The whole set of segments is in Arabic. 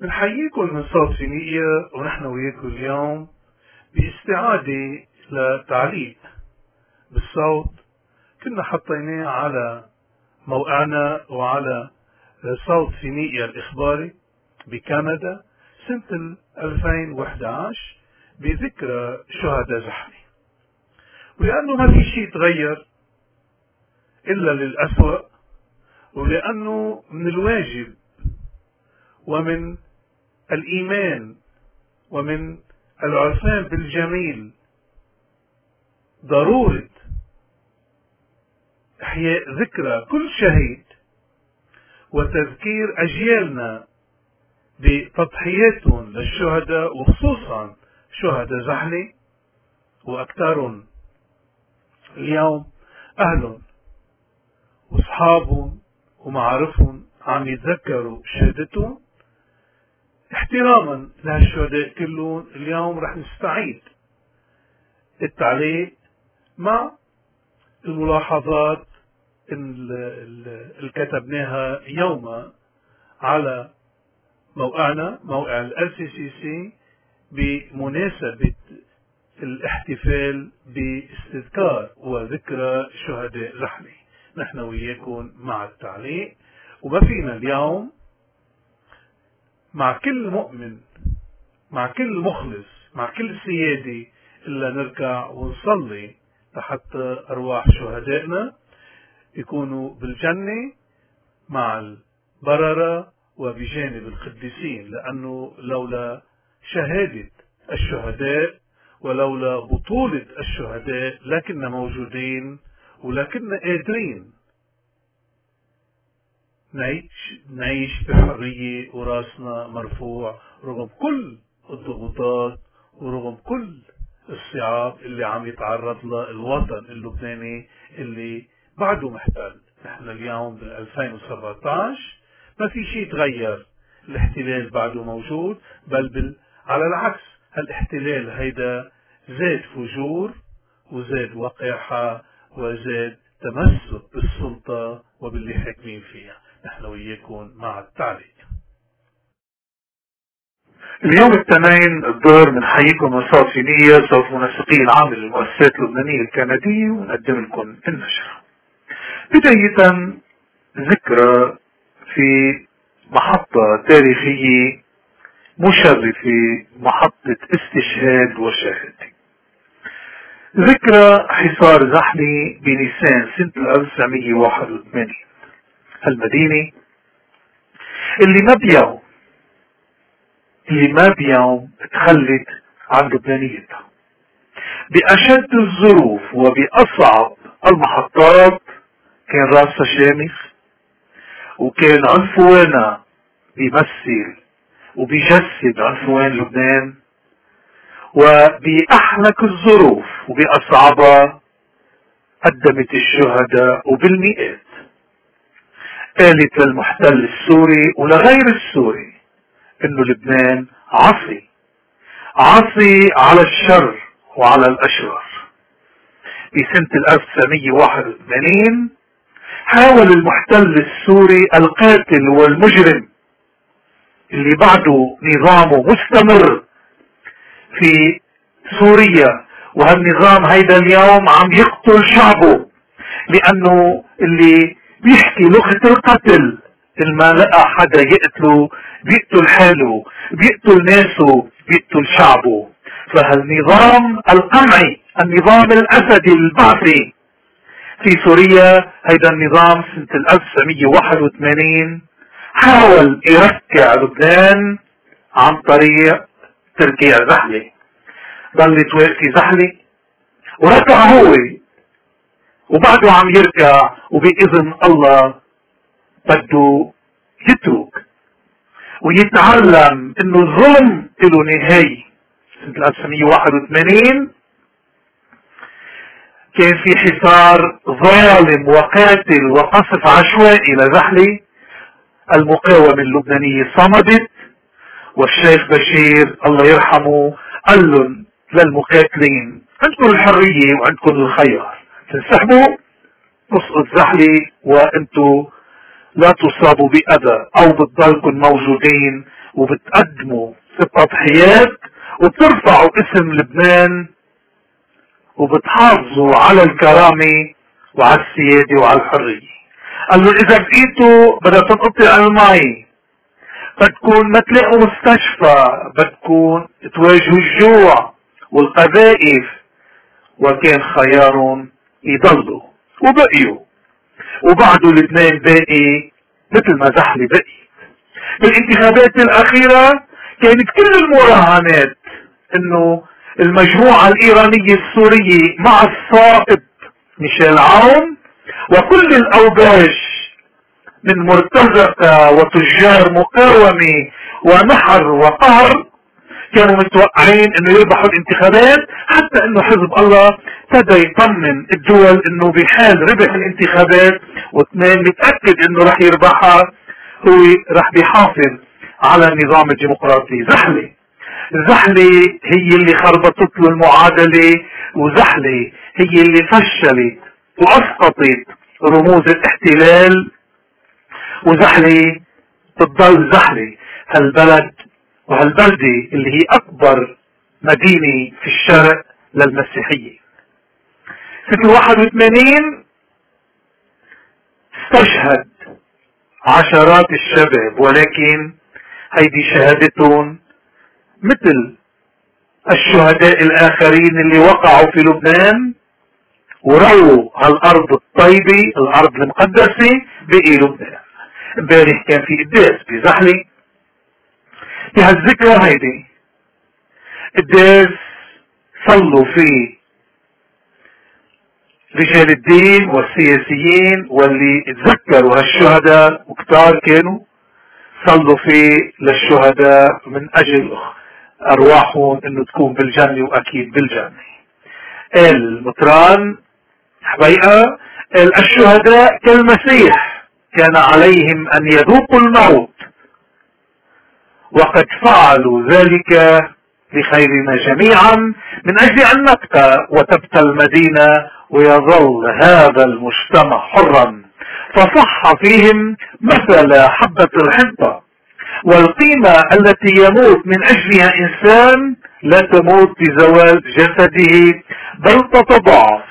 بنحييكم من صوت فينيقيا ونحن وياكم اليوم باستعادة لتعليق بالصوت. كنا حطيناه على موقعنا وعلى صوت فينيقيا الإخباري بكندا سنة 2011 بذكرى شهداء زحمة ولأنه ما في شيء تغير إلا للأسوأ ولأنه من الواجب ومن الإيمان ومن العرفان بالجميل. ضرورة إحياء ذكرى كل شهيد وتذكير أجيالنا بتضحياتهم للشهداء وخصوصا شهداء زحلة وأكثرهم. اليوم أهلهم وأصحابهم ومعارفهم عم يتذكروا شهادتهم. احتراما لهالشهداء كلهم اليوم رح نستعيد التعليق مع الملاحظات اللي كتبناها يوما على موقعنا موقع ال سي بمناسبة الاحتفال باستذكار وذكرى شهداء رحلة نحن وياكم مع التعليق. وما فينا اليوم مع كل مؤمن مع كل مخلص مع كل سيادي إلا نركع ونصلي لحتى أرواح شهدائنا يكونوا بالجنة مع البررة وبجانب القديسين لأنه لولا شهادة الشهداء ولولا بطولة الشهداء لكننا موجودين ولكننا قادرين. نعيش نعيش بحرية وراسنا مرفوع رغم كل الضغوطات ورغم كل الصعاب اللي عم يتعرض لها الوطن اللبناني اللي بعده محتل. نحن اليوم بال 2017 ما في شيء تغير. الاحتلال بعده موجود بل بال... على العكس هالاحتلال هيدا زاد فجور وزاد وقاحة وزاد تمسك بالسلطة وباللي حاكمين فيها. نحن وياكم مع التعليق. اليوم الاثنين الظهر بنحييكم صوت فينية صوت منسقي العام للمؤسسات اللبنانية الكندية ونقدم لكم النشرة. بداية ذكرى في محطة تاريخية مشرفة محطة استشهاد وشهادة. ذكرى حصار زحمي بنيسان سنة 1981 المدينة اللي ما بيوم اللي ما بيوم تخلت عن لبنانيتها. بأشد الظروف وبأصعب المحطات كان رأسها شامخ وكان عنفوانا بيمثل وبيجسد عنفوان لبنان. وبأحلك الظروف وبأصعبها قدمت الشهداء وبالمئات. قالت للمحتل السوري ولغير السوري إنه لبنان عصي. عصي على الشر وعلى الأشرار. بسنة 1981 حاول المحتل السوري القاتل والمجرم اللي بعده نظامه مستمر في سوريا وهالنظام هيدا اليوم عم يقتل شعبه؟ لأنه اللي بيحكي لغة القتل ما لقى حدا يقتله بيقتل حاله بيقتل ناسه بيقتل شعبه. فهالنظام القمعي النظام الأسدي البعثي في سوريا هيدا النظام سنة 1981 حاول يركع لبنان عن طريق تركيع زحلة ضلت واقفة زحلة وركع هو. وبعده عم يركع وبإذن الله بده يترك. ويتعلم إنه الظلم له نهاية. سنة 1981 كان في حصار ظالم وقاتل وقصف عشوائي لزحلي المقاومة اللبنانية صمدت. والشيخ بشير الله يرحمه قال لهم للمقاتلين عندكم الحرية وعندكم الخيار تنسحبوا؟ تسقط زحلي وأنتم لا تصابوا بأذى أو بتضلكم موجودين وبتقدموا التضحيات وبترفعوا اسم لبنان وبتحافظوا على الكرامة وعلى السيادة وعلى الحرية. قال له إذا بقيتوا بدها تنقطع المي بدكم ما تلاقوا مستشفى بدكم تواجهوا الجوع والقذائف وكان خيارهم يضلوا وبقيوا. وبعده لبنان باقي مثل ما زحلي بقي. بالانتخابات الأخيرة كانت كل المراهنات إنه المجموعة الإيرانية السورية مع الصائب ميشيل عون وكل الأوباش من مرتزقة وتجار مقاومة ونحر وقهر كانوا متوقعين إنه يربحوا الانتخابات حتى إنه حزب الله ابتدى يطمن الدول إنه بحال ربح الانتخابات. واثنين متأكد إنه رح يربحها. هو رح بيحافظ على النظام الديمقراطي. زحلة. زحلة هي اللي خربطت له المعادلة وزحلة هي اللي فشلت وأسقطت رموز الاحتلال. وزحلة بتضل زحلة. هالبلد وهالبلدة اللي هي أكبر مدينة في الشرق للمسيحية. سنة 81 استشهد عشرات الشباب ولكن هيدي شهادتهم مثل الشهداء الآخرين اللي وقعوا في لبنان ورووا هالأرض الطيبة الأرض المقدسة بقي لبنان امبارح كان في قداس بزحلي بهالذكرى هيدي قداس صلوا فيه رجال الدين والسياسيين واللي تذكروا هالشهداء وكتار كانوا صلوا فيه للشهداء من أجل أرواحهم إنه تكون بالجنة وأكيد بالجنة. المطران حبيقة الشهداء كالمسيح. كان عليهم أن يذوقوا الموت. وقد فعلوا ذلك لخيرنا جميعا من أجل أن نبقى وتبقى المدينة ويظل هذا المجتمع حرا. فصح فيهم مثل حبة الحنطة والقيمة التي يموت من أجلها إنسان لا تموت بزوال جسده بل تتضاعف.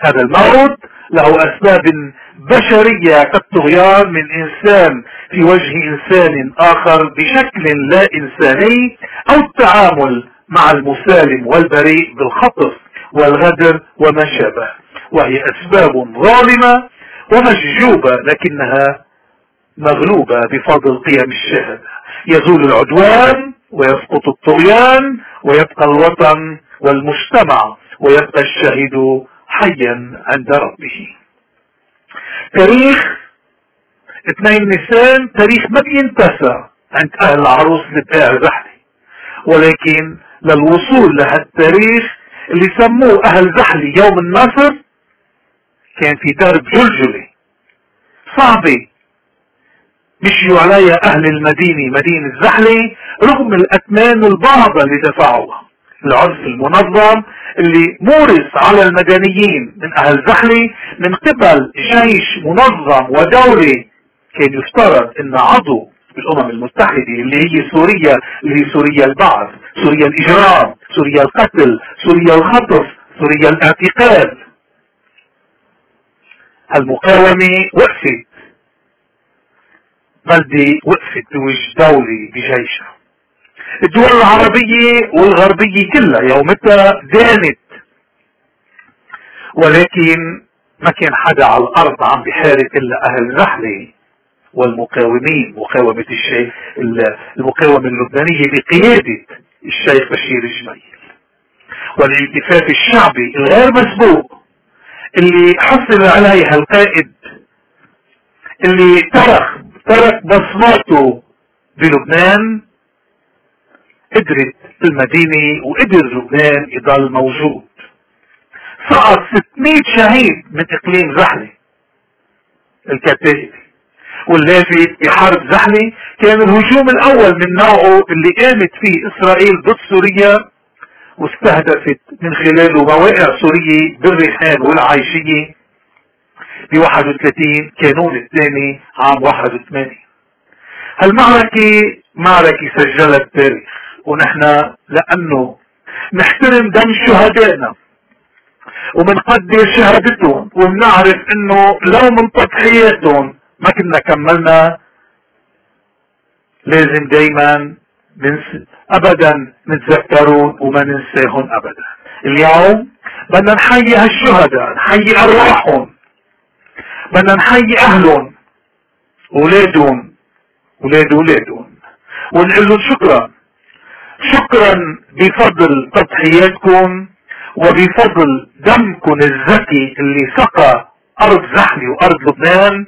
هذا الموت له أسباب بشرية كالطغيان من إنسان في وجه إنسان آخر بشكل لا إنساني أو التعامل مع المسالم والبريء بالخطف والغدر وما شابه. وهي أسباب ظالمة ومشجوبة لكنها مغلوبة بفضل قيم الشهادة. يزول العدوان ويسقط الطغيان ويبقى الوطن والمجتمع ويبقى الشهيد حيا عند ربه. تاريخ اثنين نيسان تاريخ ما بينتسى عند أهل العروس لبقاع زحلي. ولكن للوصول لهالتاريخ اللي سموه أهل زحلي يوم النصر كان في درب جلجلة صعبة. مشيوا عليها أهل المدينة مدينة زحلي رغم الاثمان البعضة اللي دفعوها العنف المنظم اللي مورس على المدنيين من أهل زحلي من قبل جيش منظم ودولي. كان يفترض إن عضو بالأمم المتحدة اللي هي سوريا اللي هي سوريا البعث سوريا الإجرام سوريا القتل سوريا الخطف سوريا الاعتقال المقاومة وقفت. بلدة وقفت بوجه دولي بجيشها. الدول العربية والغربية كلها يومتها دانت ولكن ما كان حدا على الأرض عم بحارب إلا أهل الرحلة والمقاومين مقاومة الشيخ المقاومة اللبنانية بقيادة الشيخ بشير الجميل والالتفاف الشعبي الغير مسبوق اللي حصل عليها القائد اللي ترك ترك بصماته بلبنان قدرت المدينة وقدر لبنان يضل موجود. سقط 600 شهيد من إقليم زحلة. الكتائب واللافت بحرب زحلة كان الهجوم الأول من نوعه اللي قامت فيه إسرائيل ضد سوريا واستهدفت من خلاله مواقع سورية بالريحان والعايشية. ب 31 كانون الثاني عام 81 هالمعركة معركة سجلها التاريخ ونحن لأنه نحترم دم شهدائنا ومنقدر شهادتهم وبنعرف إنه لو من تضحياتهم ما كنا كملنا لازم دايما ننس... ابدا نتذكرهم وما ننساهم ابدا. اليوم بدنا نحيي هالشهداء نحيي أرواحهم. بدنا نحيي أهلهم أولادهم أولاد أولادهم. ونقول لهم شكرا. شكرا بفضل تضحياتكم وبفضل دمكم الذكي اللي سقى أرض زحلي وأرض لبنان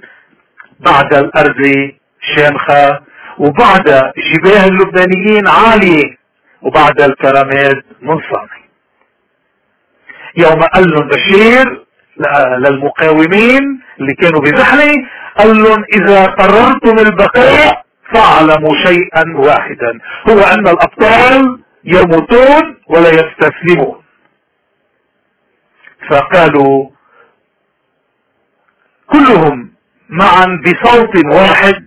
بعد الأرض شامخة وبعد جباه اللبنانيين عالية وبعد الكرامات منصامة يوم قال لهم بشير للمقاومين اللي كانوا بزحلي قال لهم إذا قررتم البقاء فاعلموا شيئا واحدا. هو أن الأبطال يموتون ولا يستسلمون. فقالوا كلهم معا بصوت واحد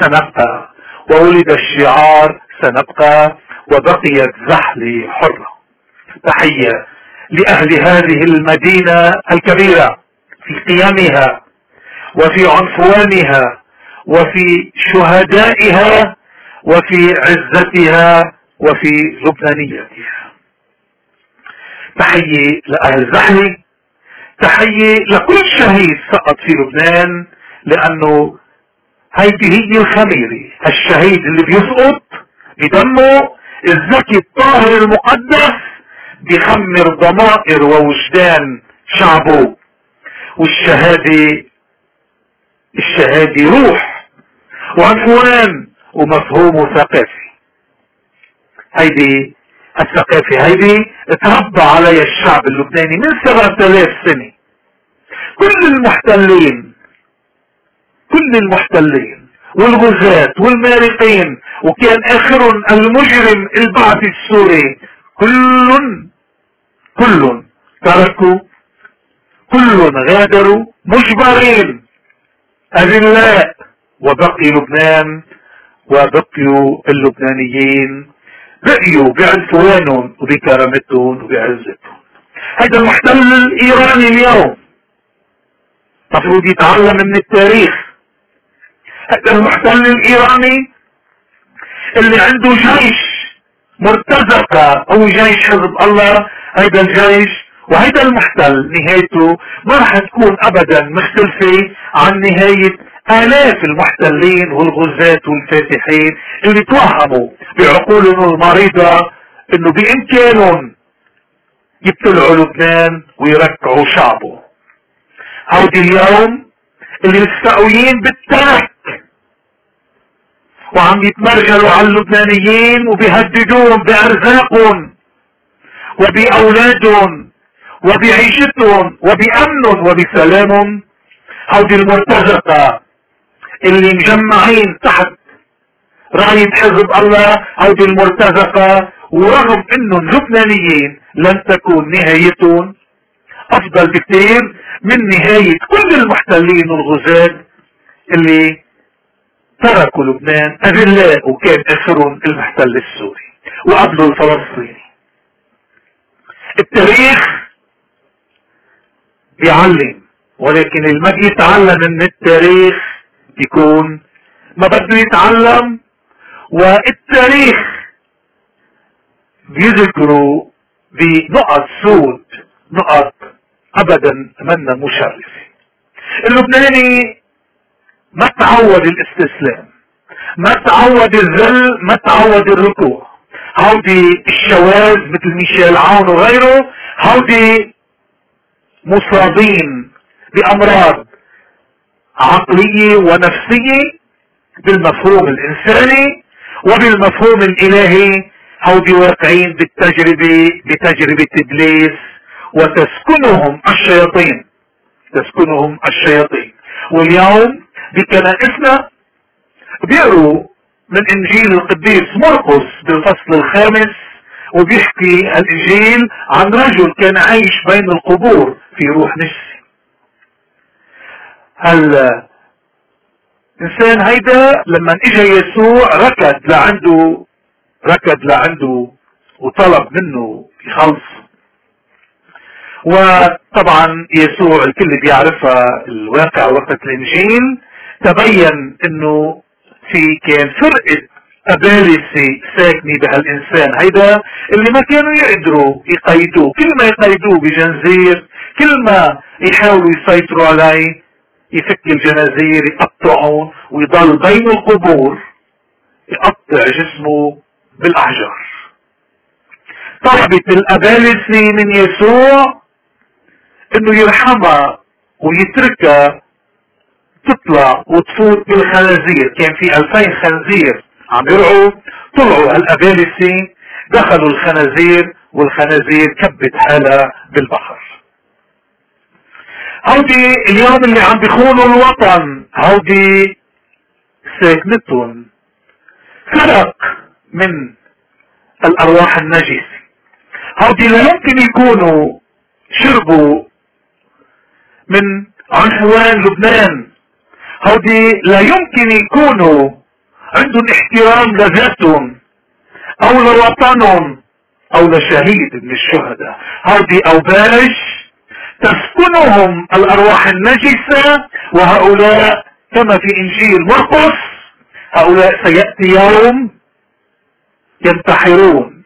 سنبقى وولد الشعار سنبقى وبقيت زحلي حرة. تحية لأهل هذه المدينة الكبيرة في قيمها وفي عنفوانها وفي شهدائها وفي عزتها وفي لبنانيتها. تحية لأهل زحلي تحية لكل شهيد سقط في لبنان لأنه هيدي هي الخميرة الشهيد اللي بيسقط بدمه الزكي الطاهر المقدس بيخمر ضمائر ووجدان شعبه. والشهادة الشهادة روح. وعنفوان ومفهوم ثقافي. هيدي الثقافة هيدي تربى عليها الشعب اللبناني من سبعة آلاف سنة. كل المحتلين كل المحتلين والغزاة والمارقين وكان آخرهم المجرم البعث السوري كل كل تركوا كل غادروا مجبرين. أذلاء وبقي لبنان وبقيوا اللبنانيين بقيوا بعنفوانهم وبكرامتهم وبعزتهم. هذا المحتل الإيراني اليوم. مفروض يتعلم من التاريخ. هذا المحتل الإيراني اللي عنده جيش مرتزقة أو جيش حزب الله هيدا الجيش وهيدا المحتل نهايته ما راح تكون ابدا مختلفة عن نهاية آلاف المحتلين والغزاة والفاتحين اللي توهموا بعقولهم المريضة إنه بامكانهم يبتلعوا لبنان ويركعوا شعبه. هودي اليوم اللي مستقويين بالترك وعم يتمرجلوا على اللبنانيين وبيهددوهم بأرزاقهم وبأولادهم وبعيشتهم وبأمنهم وبسلامهم. هودي المرتزقة اللي مجمعين تحت. راية حزب الله هودي المرتزقة ورغم انهم لبنانيين لن تكون نهايتهم. أفضل بكثير من نهاية كل المحتلين والغزاة اللي تركوا لبنان. اذلاء وكان آخرهم المحتل السوري وقبله الفلسطيني. التاريخ بيعلم ولكن اللي يتعلم من التاريخ يكون. ما بده يتعلم والتاريخ بيذكروا بنقط سود نقط ابدا منا مشرفة اللبناني ما تعود الاستسلام ما تعود الذل ما تعود الركوع هودي الشواذ مثل ميشيل عون وغيره هودي مصابين بأمراض عقلية ونفسية بالمفهوم الإنساني وبالمفهوم الإلهي هودي واقعين بالتجربة بتجربة إبليس وتسكنهم الشياطين. تسكنهم الشياطين. واليوم بكنائسنا بيقروا من إنجيل القديس مرقس بالفصل الخامس وبيحكي الإنجيل عن رجل كان عايش بين القبور في روح نفسي هل الانسان هيدا لما اجى يسوع ركض لعنده ركض لعنده وطلب منه يخلص. وطبعا يسوع الكل بيعرفها الواقع وقت الإنجيل. تبين إنه في كان فرقة أبالسة ساكنة بهالإنسان هيدا اللي ما كانوا يقدروا يقيدوه. كل ما يقيدوه بجنزير كل ما يحاولوا يسيطروا عليه يفك الجنازير يقطعهم ويضل بين القبور يقطع جسمه بالأحجار. طلبت الأبالسة من يسوع إنه يرحمها ويتركها تطلع وتفوت بالخنازير. كان في ألفين خنزير عم يرعوا طلعوا هالأبالسة دخلوا الخنازير والخنازير كبت حالها بالبحر. هودي اليوم اللي عم بيخونوا الوطن. هودي ساكنتهم فرق من الأرواح النجسة هودي لا يمكن يكونوا شربوا من عنفوان لبنان. هودي لا يمكن يكونوا عندهم احترام لذاتهم أو لوطنهم أو لشهيد من الشهداء. هودي أوباش تسكنهم الأرواح النجسة وهؤلاء كما في إنجيل مرقس هؤلاء سيأتي يوم ينتحرون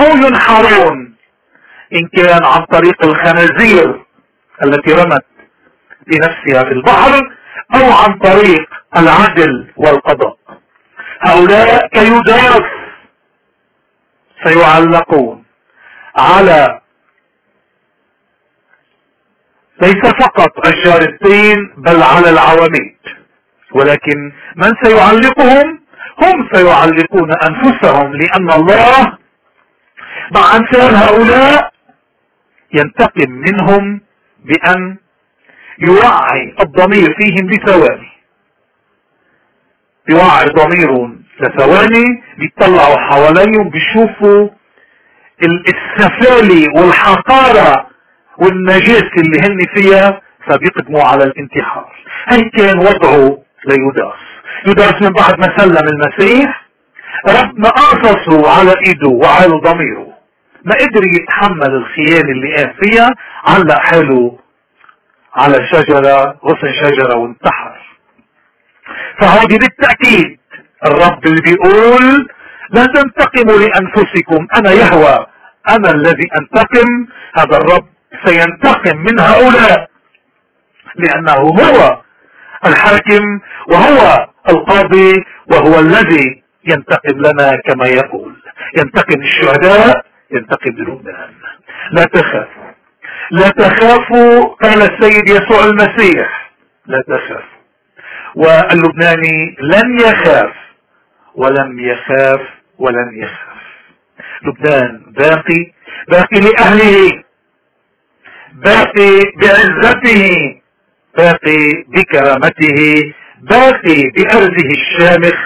أو ينحرون إن كان عن طريق الخنازير التي رمت بنفسها في البحر أو عن طريق العدل والقضاء. هؤلاء كيداس سيعلقون على ليس فقط أشجار الطين بل على العواميد. ولكن من سيعلقهم؟ هم سيعلقون أنفسهم لأن الله مع أمثال هؤلاء ينتقم منهم بأن يوعي الضمير فيهم بثواني. يوعي ضميرهم لثواني بيطلعوا حواليهم بيشوفوا السفالي والحقارة والنجاسة اللي هن فيها فبيقدموا على الانتحار. هي كان وضعه ليوداس يوداس من بعد ما سلم المسيح. ربنا قصصه على إيده وعلى ضميره. ما قدر يتحمل الخيانة اللي قام فيها. علق حاله على شجرة غصن شجرة وانتحر. فهذه بالتأكيد الرب اللي بيقول لا تنتقموا لأنفسكم. أنا يهوى. أنا الذي أنتقم. هذا الرب سينتقم من هؤلاء لأنه هو الحاكم وهو القاضي وهو الذي ينتقم لنا كما يقول. ينتقم الشهداء ينتقم لبنان لا تخافوا. لا تخافوا قال السيد يسوع المسيح. لا تخافوا. واللبناني لن يخاف ولم يخاف ولن يخاف. لبنان باقي باقي لأهله. باقي بعزته باقي بكرامته باقي بأرضه الشامخ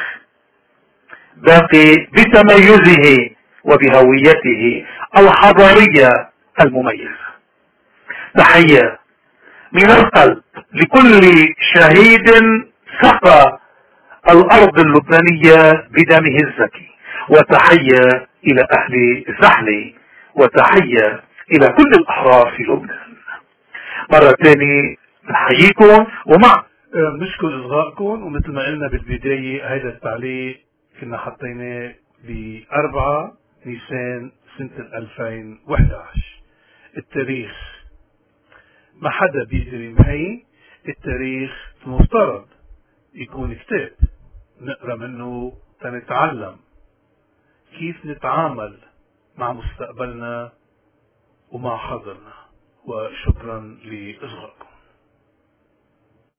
باقي بتميزه وبهويته الحضارية المميزة تحية من القلب لكل شهيد سقى الأرض اللبنانية بدمه الزكي وتحية إلى أهل زحلي وتحية إلى كل الأحرار في لبنان. مرة ثانية نحييكم ومع نشكر إصغائكم ومثل ما قلنا بالبداية هذا التعليق كنا حطيناه بأربعة نيسان سنة 2011 التاريخ ما حدا بيقدر ينهي التاريخ المفترض يكون كتاب نقرأ منه تنتعلم. كيف نتعامل مع مستقبلنا ومع حاضرنا وشكرا لإصغائكم